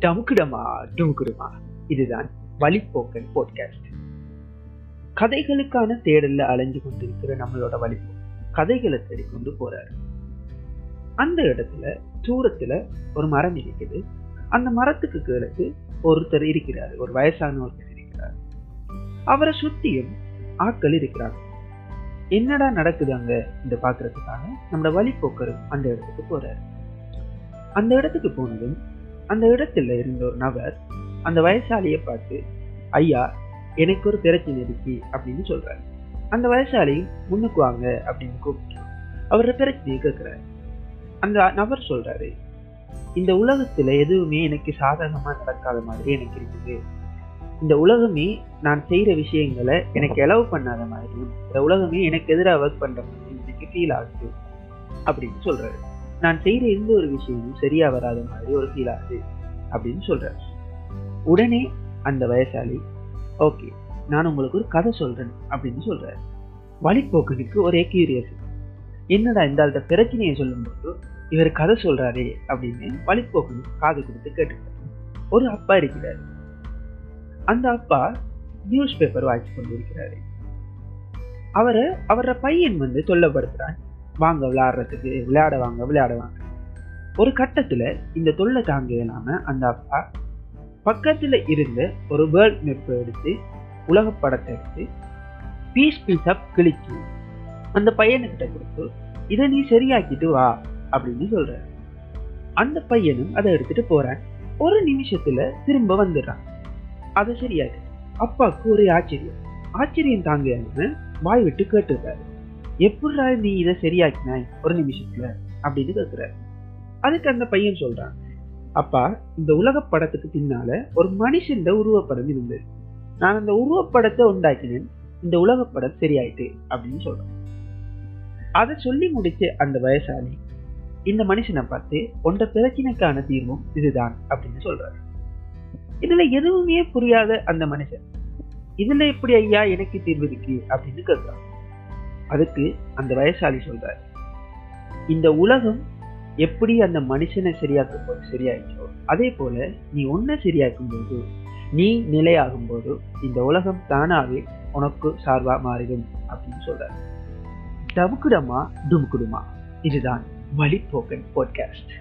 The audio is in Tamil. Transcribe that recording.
டமுக்குடமா டுமுக்குடுமா இதுதான் வழிப்போக்கன் போட்காஸ்ட் கதைகளுக்கான தேடல்ல அலைஞ்சு கொண்டிருக்கிற நம்மளோட வழிப்போ கதைகளை தேடிக்கொண்டு போறாரு. அந்த இடத்துல தூரத்துல ஒரு மரம் இருக்குது. அந்த மரத்துக்கு கீழக்கு ஒருத்தர் இருக்கிறார். ஒரு வயசான ஒருத்தர் இருக்கிறார். அவரை சுத்தியும் ஆட்கள் இருக்கிறாங்க. என்னடா நடக்குது அங்க? இந்த பாக்குறதுக்காக நம்மளோட வழிப்போக்கரும் அந்த இடத்துக்கு போறாரு. அந்த இடத்துக்கு போனதும் அந்த இடத்துல இருந்த ஒரு நபர் அந்த வயசாலியை பார்த்து ஐயா எனக்கு ஒரு பிரச்சனை இருக்கு அப்படின்னு சொல்றாரு. அந்த வயசாளி முன்னுக்கு வாங்க அப்படின்னு கூப்பிட்டு அவரோட பிரச்சனையை கேட்கிறாரு. அந்த நபர் சொல்றாரு இந்த உலகத்துல எதுவுமே எனக்கு சாதகமா நடக்காத மாதிரி எனக்கு இருக்குது. இந்த உலகமே நான் செய்யற விஷயங்களை எனக்கு எலவு பண்ணாத மாதிரியும் இந்த உலகமே எனக்கு எதிராக ஒர்க் பண்ற மாதிரி எனக்கு ஃபீல் ஆகுது அப்படின்னு சொல்றாரு. நான் செய்யற எந்த ஒரு விஷயமும் சரியா வராத மாதிரி ஒரு ஃபீல் ஆகுது அப்படின்னு சொல்றாரு. உடனே அந்த வயசாளி ஓகே நான் உங்களுக்கு ஒரு கதை சொல்றேன் அப்படின்னு சொல்றாரு. வழிபோக்கனுக்கு ஒரே கியூரியஸ் என்னடா இந்த ஆள்கிட்ட பிரச்சனையை சொல்லும்போது இவர் கதை சொல்றாரே அப்படின்னு வழிப்போக்கனுக்கு காது கொடுத்து கேட்டுக்கிறார் ஒரு அப்பா இருக்கிறாரு. அந்த அப்பா நியூஸ் பேப்பர் வாய்ச்சி கொண்டு இருக்கிறாரு அவரை அவரோட பையன் வந்து தொல்லப்படுத்துறான். வாங்க விளையாடுறதுக்கு விளையாட வாங்க விளையாட வாங்க. ஒரு கட்டத்தில் இந்த தொல்லை தாங்க இல்லாம அந்த அப்பா பக்கத்தில் இருந்த ஒரு வேர்ல்ட் மெப்பை எடுத்து உலக படத்தை எடுத்து பீஸ் பீஸாக கிழிச்சு அந்த பையனுக்கிட்ட கொடுத்து இதை நீ சரியாக்கிட்டு வா அப்படின்னு சொல்கிற அந்த பையனும் அதை எடுத்துட்டு போகிறேன் ஒரு நிமிஷத்துல திரும்ப வந்துடுறான். அதை சரியாக்கு அப்பாவுக்கு ஒரு ஆச்சரியம். ஆச்சரியம் தாங்க வாய் விட்டு கேட்டுருக்காரு எப்படா நீ இதை சரியாக்கினாய் ஒரு நிமிஷத்துல அப்படின்னு கேட்கிறாரு அதுக்கு அந்த பையன் சொல்றான் அப்பா இந்த உலக படத்துக்கு பின்னால ஒரு மனுஷன் உருவப்படம் இருந்தது. நான் அந்த உருவப்படத்தை உண்டாக்கினேன். இந்த உலகப்படம் சரியாயிட்டு அப்படின்னு சொல்றான். அதை சொல்லி முடிச்ச அந்த வயசாளி இந்த மனுஷனை பார்த்து ஒன்ற பிரச்சனைக்கான தீர்வும் இதுதான் அப்படின்னு சொல்றாரு. இதுல எதுவுமே புரியாத அந்த மனுஷன் இதுல எப்படி ஐயா எனக்கு தீர்வு இருக்கு? அப்படின்னு கேட்கிறான் அதுக்கு அந்த வயசாளி சொல்றாரு. இந்த உலகம் எப்படி அந்த மனுஷனை சரியாக்கும் போது சரியாயிச்சோ அதே போல நீ ஒன்ன சரியாக்கும் போது நீ நிலையாகும் போது இந்த உலகம் தானாவே உனக்கு சார்பா மாறிடும் அப்படின்னு சொல்றாரு. டமுக்குடமா டுமுக்குடுமா இதுதான் வழிபோக்கன் பாட்காஸ்ட்